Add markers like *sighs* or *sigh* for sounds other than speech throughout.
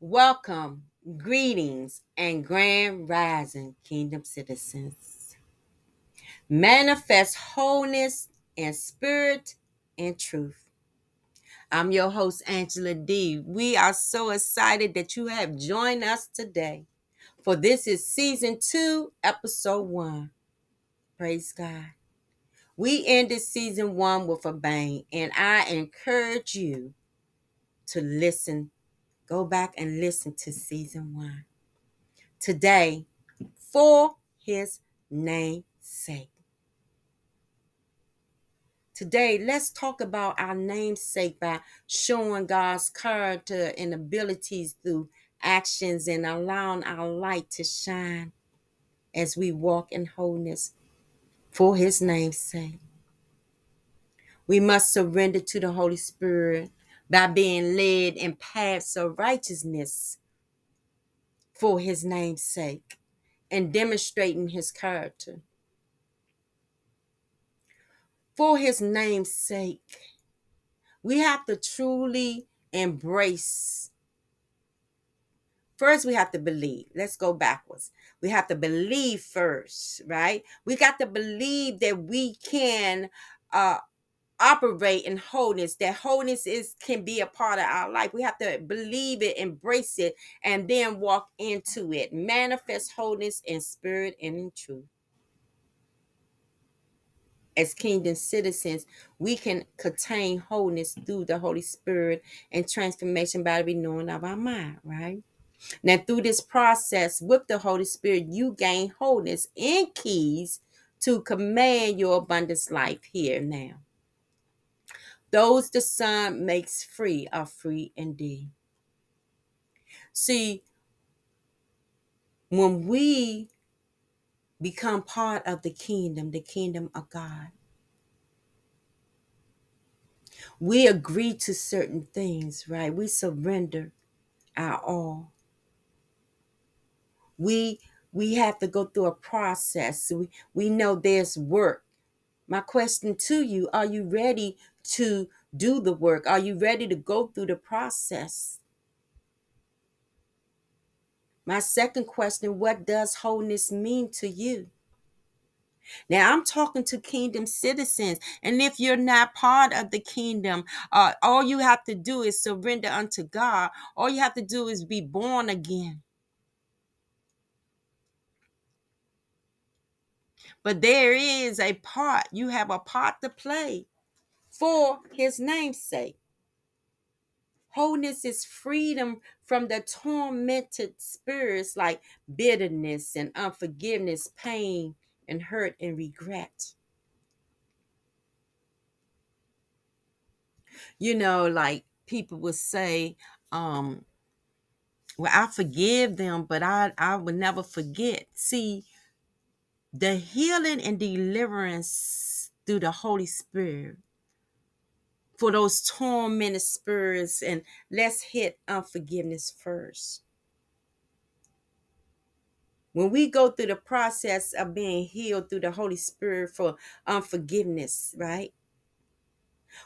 Welcome, greetings, and grand rising, kingdom citizens. Manifest wholeness and spirit and truth. I'm your host, Angela Dee. We are so excited that you have joined us today, for this is season two, episode one. Praise God. We ended season one with a bang, and I encourage you to listen. Go back and listen to season one. Today, for his name's sake. Today, let's talk about our namesake by showing God's character and abilities through actions and allowing our light to shine as we walk in wholeness for his name's sake. We must surrender to the Holy Spirit by being led in paths of righteousness for his name's sake and demonstrating his character. For his name's sake, we have to truly embrace. First, we have to believe. Let's go backwards. We have to believe first, right? We got to believe that we can uh, operate in wholeness that wholeness is can be a part of our life. We have to believe it embrace it and then walk into it. Manifest wholeness in spirit and in truth. As kingdom citizens we can contain wholeness through the holy spirit and transformation by the renewing of our mind right? Now through this process with the holy spirit you gain wholeness and keys to command your abundance life here now those the Son makes free are free indeed. See, when we become part of the kingdom, the kingdom of God, we agree to certain things, right? We surrender our all. We we have to go through a process. We we know there's work. My question to you, are you ready to do the work? Are you ready to go through the process? My second question what does wholeness mean to you? Now, I'm talking to kingdom citizens. And if you're not part of the kingdom, uh, all you have to do is surrender unto God. All you have to do is be born again. But there is a part, you have a part to play for his name's sake. Wholeness is freedom from the tormented spirits like bitterness and unforgiveness, pain and hurt and regret. You know, like people would say, um, well, I forgive them, but I, I would never forget. See, the healing and deliverance through the Holy Spirit for those tormented spirits. And let's hit unforgiveness first. When we go through the process of being healed through the Holy Spirit for unforgiveness, right?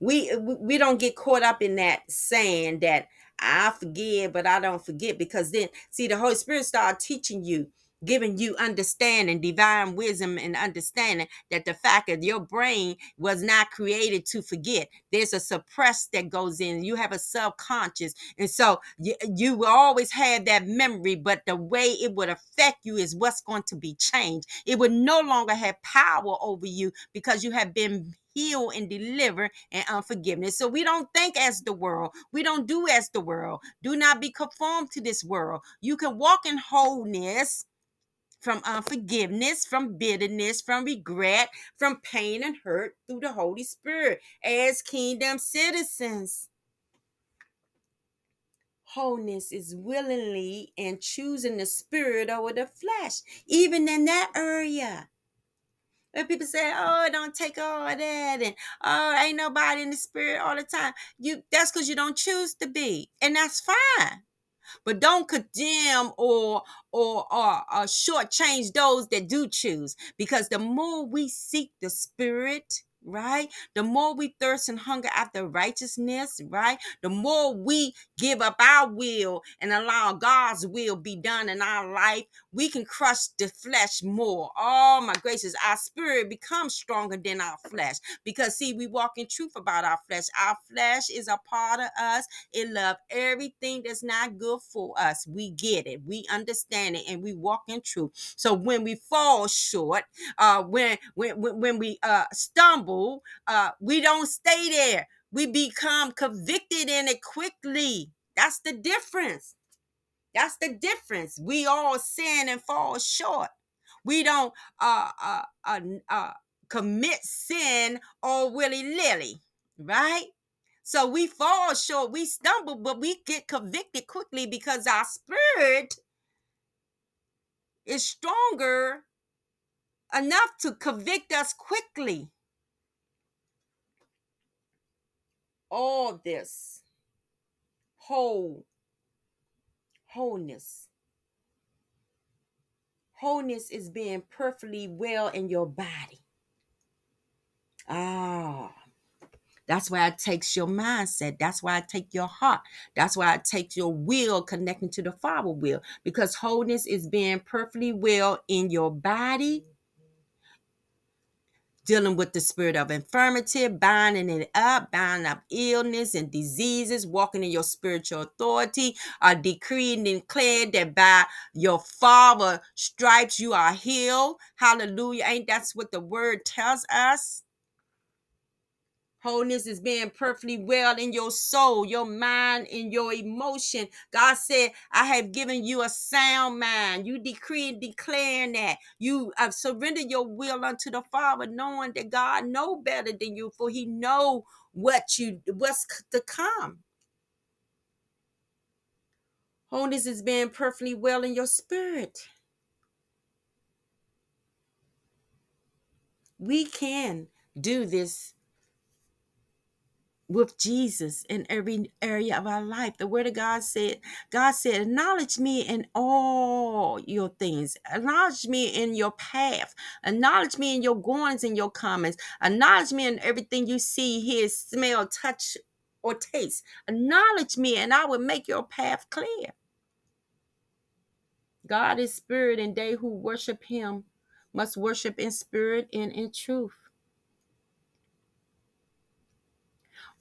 We we don't get caught up in that saying that I forgive, but I don't forget because then see the Holy Spirit start teaching you giving you understanding, divine wisdom and understanding that the fact that your brain was not created to forget. There's a suppress that goes in. You have a subconscious. And so you, you will always have that memory, but the way it would affect you is what's going to be changed. It would no longer have power over you because you have been healed and delivered and unforgiveness. So we don't think as the world. We don't do as the world. Do not be conformed to this world. You can walk in wholeness from unforgiveness, from bitterness, from regret, from pain and hurt through the Holy Spirit as kingdom citizens. Wholeness is willingly and choosing the spirit over the flesh, even in that area. When people say, "Oh, don't take all that," and "Oh, ain't nobody in the spirit all the time," you that's because you don't choose to be, and that's fine but don't condemn or or or, or shortchange those that do choose because the more we seek the spirit right? The more we thirst and hunger after righteousness, right? The more we give up our will and allow God's will be done in our life, we can crush the flesh more. Oh my gracious, our spirit becomes stronger than our flesh because see, we walk in truth about our flesh. Our flesh is a part of us. It love everything that's not good for us. We get it, we understand it, and we walk in truth. So when we fall short, uh, when when when we uh stumble, uh, we don't stay there. We become convicted in it quickly. That's the difference. That's the difference. We all sin and fall short. We don't uh uh uh, uh commit sin all willy nilly, right? So we fall short, we stumble, but we get convicted quickly because our spirit is stronger enough to convict us quickly. All this whole wholeness. Wholeness is being perfectly well in your body. Ah, that's why it takes your mindset. That's why it takes your heart. That's why it takes your will connecting to the Father will. Because wholeness is being perfectly well in your body, dealing with the spirit of infirmity, binding it up, binding up illness and diseases, walking in your spiritual authority, uh, decreeing and declaring that by your Father stripes you are healed. Hallelujah. Ain't that's what the word tells us? Wholeness is being perfectly well in your soul, your mind, and your emotion. God said, I have given you a sound mind. You decree and declaring that. You have surrendered your will unto the Father, knowing that God know better than you, for he know what you what's to come. Wholeness is being perfectly well in your spirit. We can do this with Jesus in every area of our life. The word of God said, God said, acknowledge me in all your things. Acknowledge me in your path. Acknowledge me in your goings and your comings. Acknowledge me in everything you see, hear, smell, touch, or taste. Acknowledge me and I will make your path clear. God is spirit, and they who worship him must worship in spirit and in truth.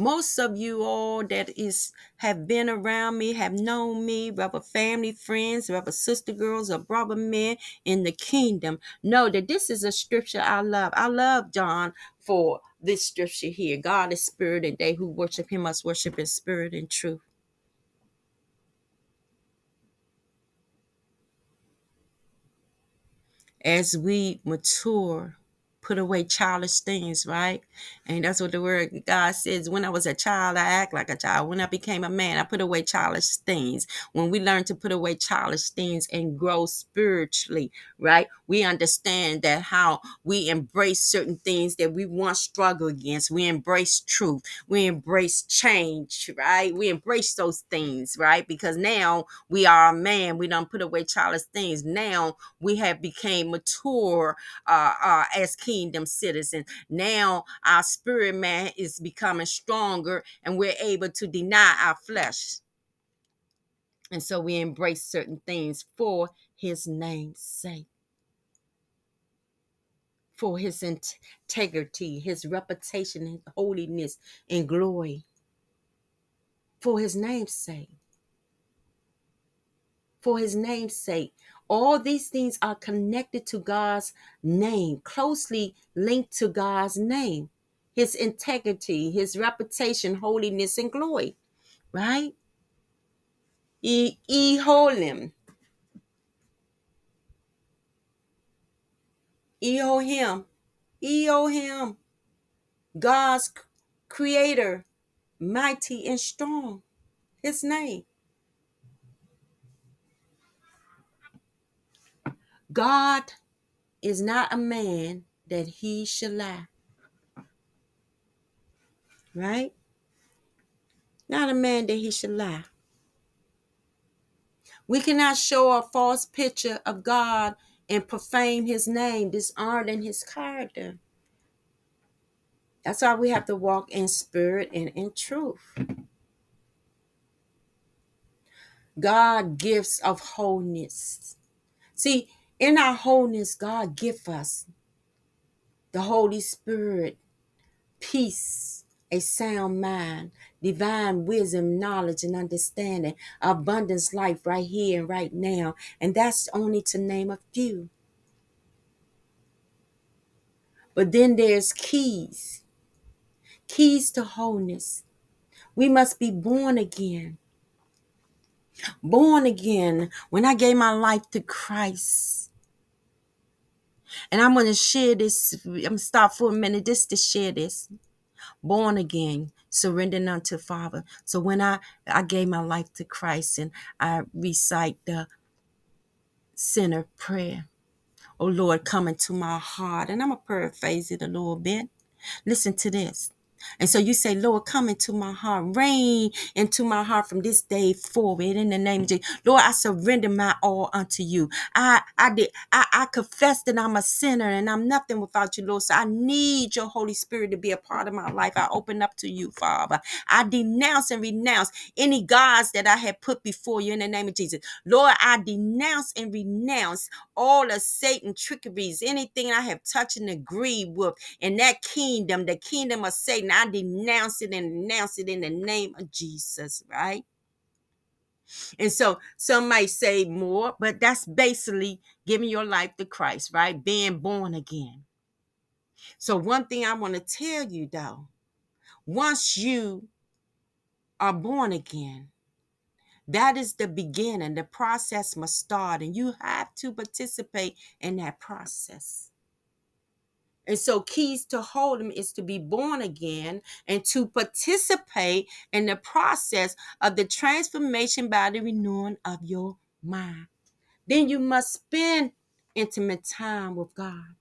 Most of you all that is have been around me have known me whether family friends whether sister girls or brother men in the kingdom know that this is a scripture i love. I love john for this scripture here. God is spirit and they who worship him must worship in spirit and truth. As we mature put away childish things, right? And that's what the word God says. When I was a child, I act like a child. When I became a man, I put away childish things. When we learn to put away childish things and grow spiritually, right? We understand that how we embrace certain things that we once struggled against. We embrace truth. We embrace change, right? We embrace those things, right? Because now we are a man. We don't put away childish things. Now we have became mature uh, uh, as kingdom citizens. Now our spirit man is becoming stronger and we're able to deny our flesh. And so we embrace certain things for his name's sake. For his integrity, his reputation, his holiness, and glory. For his name's sake. For his name's sake. All these things are connected to God's name, closely linked to God's name, his integrity, his reputation, holiness, and glory. Right? E, e Elohim. Elohim. God's creator, mighty and strong. His name. God is not a man that he should lie. Right? Not a man that he should lie. We cannot show a false picture of God and profane his name, dishonoring his character. That's why we have to walk in spirit and in truth. God gifts of wholeness. See, in our wholeness, God gives us the Holy Spirit, peace, a sound mind, divine wisdom, knowledge, and understanding, abundance life right here and right now. And that's only to name a few. But then there's keys, keys to wholeness. We must be born again. Born again when I gave my life to Christ. And I'm going to share this. I'm going to stop for a minute just to share this. Born again, surrendering unto Father. So when I, I gave my life to Christ and I recite the sinner prayer, oh Lord, come into my heart. And I'm going to paraphrase it a little bit. Listen to this. And so you say, Lord, come into my heart, reign into my heart from this day forward in the name of Jesus. Lord, I surrender my all unto you. I I did I, I confess that I'm a sinner and I'm nothing without you, Lord. So I need your Holy Spirit to be a part of my life. I open up to you, Father. I denounce and renounce any gods that I have put before you in the name of Jesus. Lord, I denounce and renounce all of Satan trickeries, anything I have touched and agreed with in that kingdom, the kingdom of Satan. I denounce it and denounce it in the name of Jesus, right? And so some might say more, but that's basically giving your life to Christ, right? Being born again. So, one thing I want to tell you though, once you are born again, that is the beginning. The process must start, and you have to participate in that process. And so, keys to hold them is to be born again and to participate in the process of the transformation by the renewing of your mind. Then you must spend intimate time with God,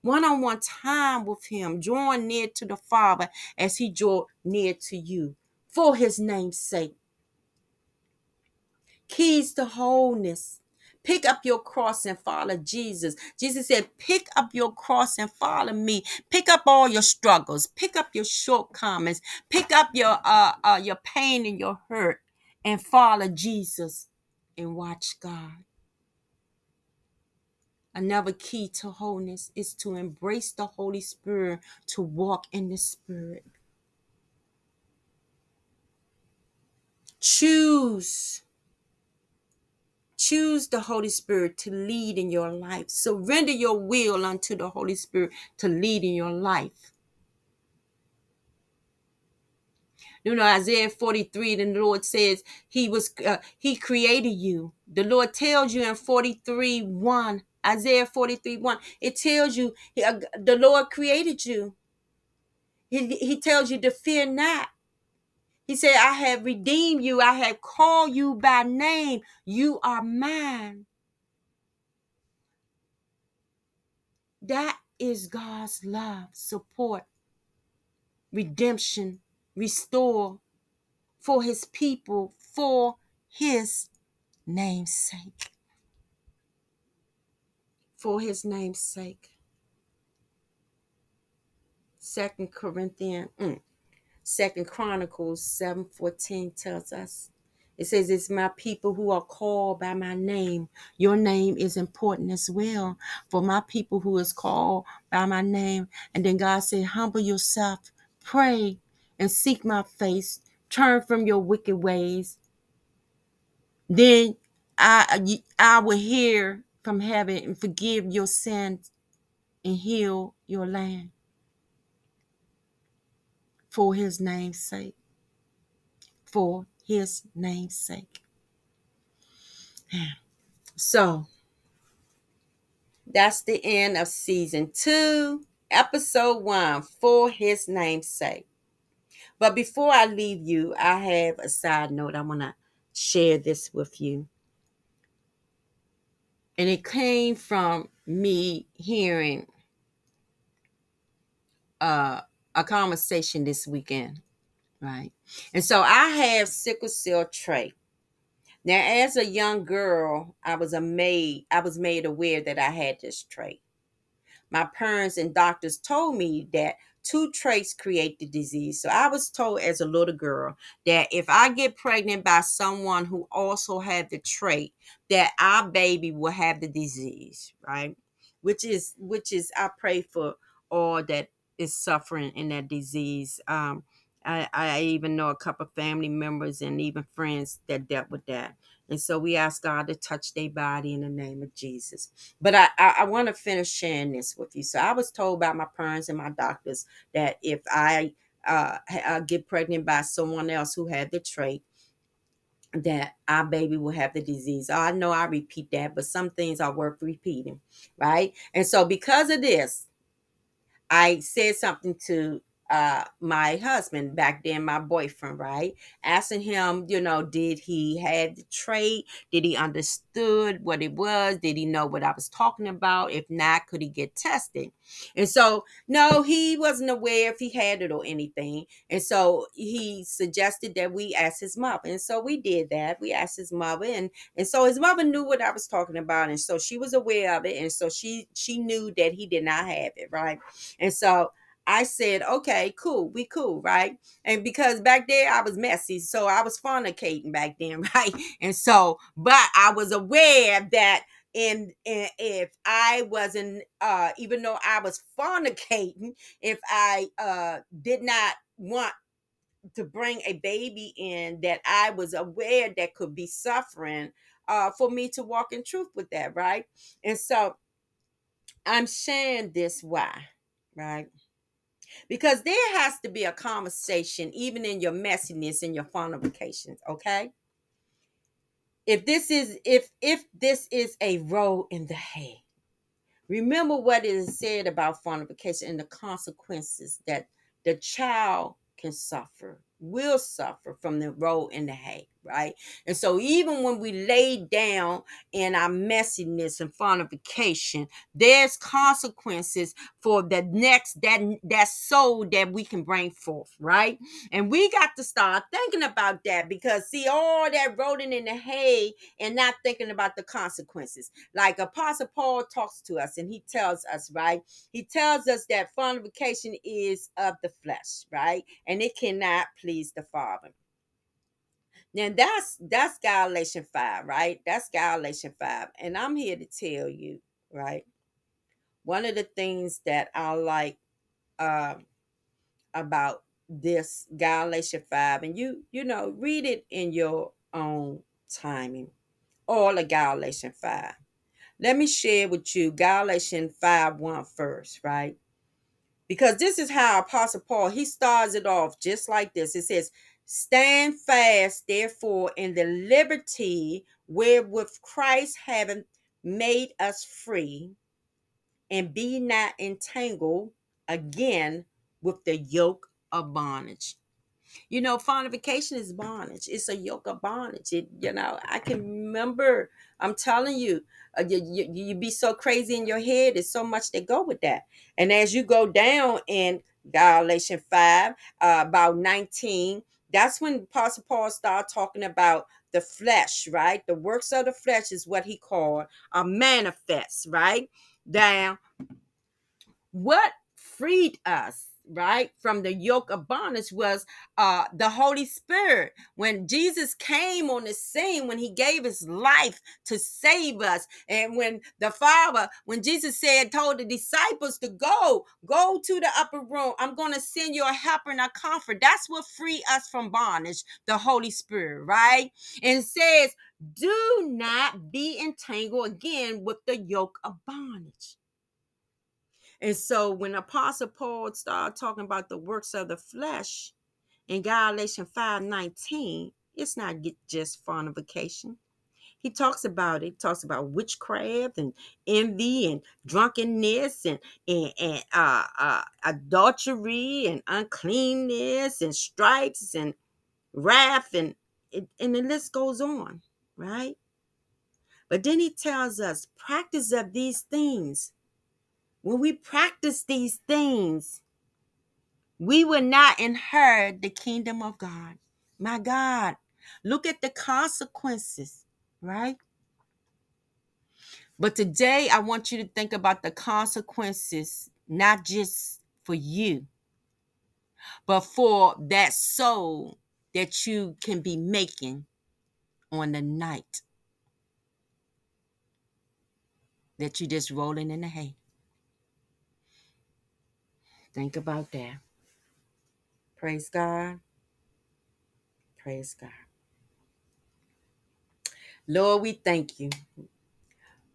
one on one time with Him, drawing near to the Father as He drew near to you for His name's sake. Keys to wholeness Pick up your cross and follow Jesus. Jesus said, Pick up your cross and follow me. Pick up all your struggles. Pick up your shortcomings. Pick up your uh, uh your pain and your hurt and follow Jesus and watch God. Another key to wholeness is to embrace the Holy Spirit, to walk in the Spirit. Choose Choose the Holy Spirit to lead in your life. Surrender your will unto the Holy Spirit to lead in your life. You know, Isaiah 43, then the Lord says He was uh, He created you. The Lord tells you in 43 1, Isaiah 43 1, it tells you uh, the Lord created you. He, he tells you to fear not. He said, I have redeemed you. I have called you by name. You are mine. That is God's love, support, redemption, restore for his people, for his name's sake. For his name's sake. Second Corinthians. Mm, Second Chronicles 7:14 tells us. It says, It's my people who are called by my name. Your name is important as well. For my people who is called by my name. And then God said, Humble yourself, pray, and seek my face. Turn from your wicked ways. Then I I will hear from heaven and forgive your sins and heal your land for his name's sake. For his name's sake. *sighs* So that's the end of season two, episode one, for his name's sake. But before I leave you, I have a side note. I want to share this with you. And it came from me hearing uh, a conversation this weekend, right? And so I have sickle cell trait. Now, as a young girl, I was a made I was made aware that I had this trait. My parents and doctors told me that two traits create the disease. So I was told as a little girl that if I get pregnant by someone who also had the trait, that our baby will have the disease, right? Which is which is I pray for all that is suffering in that disease. Um, I, I even know a couple family members and even friends that dealt with that. And so we ask God to touch their body in the name of Jesus. But I, I, I want to finish sharing this with you. So I was told by my parents and my doctors that if I uh, uh, get pregnant by someone else who had the trait, that our baby will have the disease. I know I repeat that, but some things are worth repeating, right? And so because of this, I said something to uh my husband back then my boyfriend right? Asking him you know did he have the trait? Did he understood what it was? Did he know what i was talking about? If not could he get tested? And so no he wasn't aware if he had it or anything. And so he suggested that we ask his mother. And so we did that. We asked his mother and and so his mother knew what i was talking about and so she was aware of it and so she she knew that he did not have it right? And so I said, okay, cool, we cool, right? And because back there I was messy, so I was fornicating back then, *laughs* right? And so, but I was aware that in if I wasn't, uh, even though I was fornicating, if I uh did not want to bring a baby in that I was aware that could be suffering, uh, for me to walk in truth with that, right? And so I'm sharing this why, right? Because there has to be a conversation even in your messiness and your fornications okay? If this is if if this is a roll in the hay remember what is said about fornication and the consequences that the child can suffer will suffer from the roll in the hay right? And so even when we lay down in our messiness and fornication, there's consequences for the next that that soul that we can bring forth, right? And we got to start thinking about that because see all that rolling in the hay and not thinking about the consequences. Like Apostle Paul talks to us and he tells us, right? He tells us that fornication is of the flesh, right? And it cannot please the Father. Now that's that's Galatians 5, right? That's Galatians 5. And I'm here to tell you, right? One of the things that I like uh, about this Galatians 5, and you, you know, read it in your own timing. All of Galatians 5. Let me share with you Galatians 5 1 first, right? Because this is how Apostle Paul he starts it off just like this. It says, Stand fast, therefore, in the liberty wherewith Christ having made us free, and be not entangled again with the yoke of bondage. You know, fornication is bondage. It's a yoke of bondage. It, you know, I can remember. I'm telling you, uh, you, you you be so crazy in your head. There's so much that go with that. And as you go down in Galatians five, uh, about 19, that's when Apostle Paul started talking about the flesh, right? The works of the flesh is what he called a manifest, right? Now, what freed us right from the yoke of bondage was uh the holy spirit. When jesus came on the scene when he gave his life to save us and when the father when jesus said told the disciples to go go to the upper room i'm going to send you a helper and a comfort that's what free us from bondage the holy spirit right? And says do not be entangled again with the yoke of bondage and so when Apostle Paul started talking about the works of the flesh in Galatians 5 19, it's not just fornication. He talks about it. He talks about witchcraft and envy and drunkenness and and, and uh, uh, adultery and uncleanness and stripes and wrath and and the list goes on, right? But then he tells us practice of these things when we practice these things, we will not inherit the kingdom of God. My God, look at the consequences, right? But today, I want you to think about the consequences, not just for you, but for that soul that you can be making on the night that you're just rolling in the hay. Think about that. Praise God. Praise God. Lord, we thank you.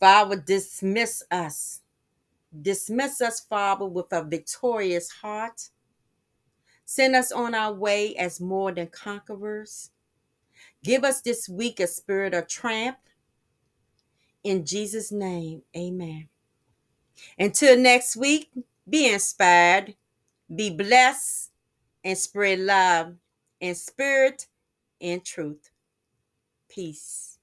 Father, dismiss us. Dismiss us, Father, with a victorious heart. Send us on our way as more than conquerors. Give us this week a spirit of triumph. In Jesus' name, amen. Until next week, be inspired, be blessed, and spread love in spirit and truth. Peace.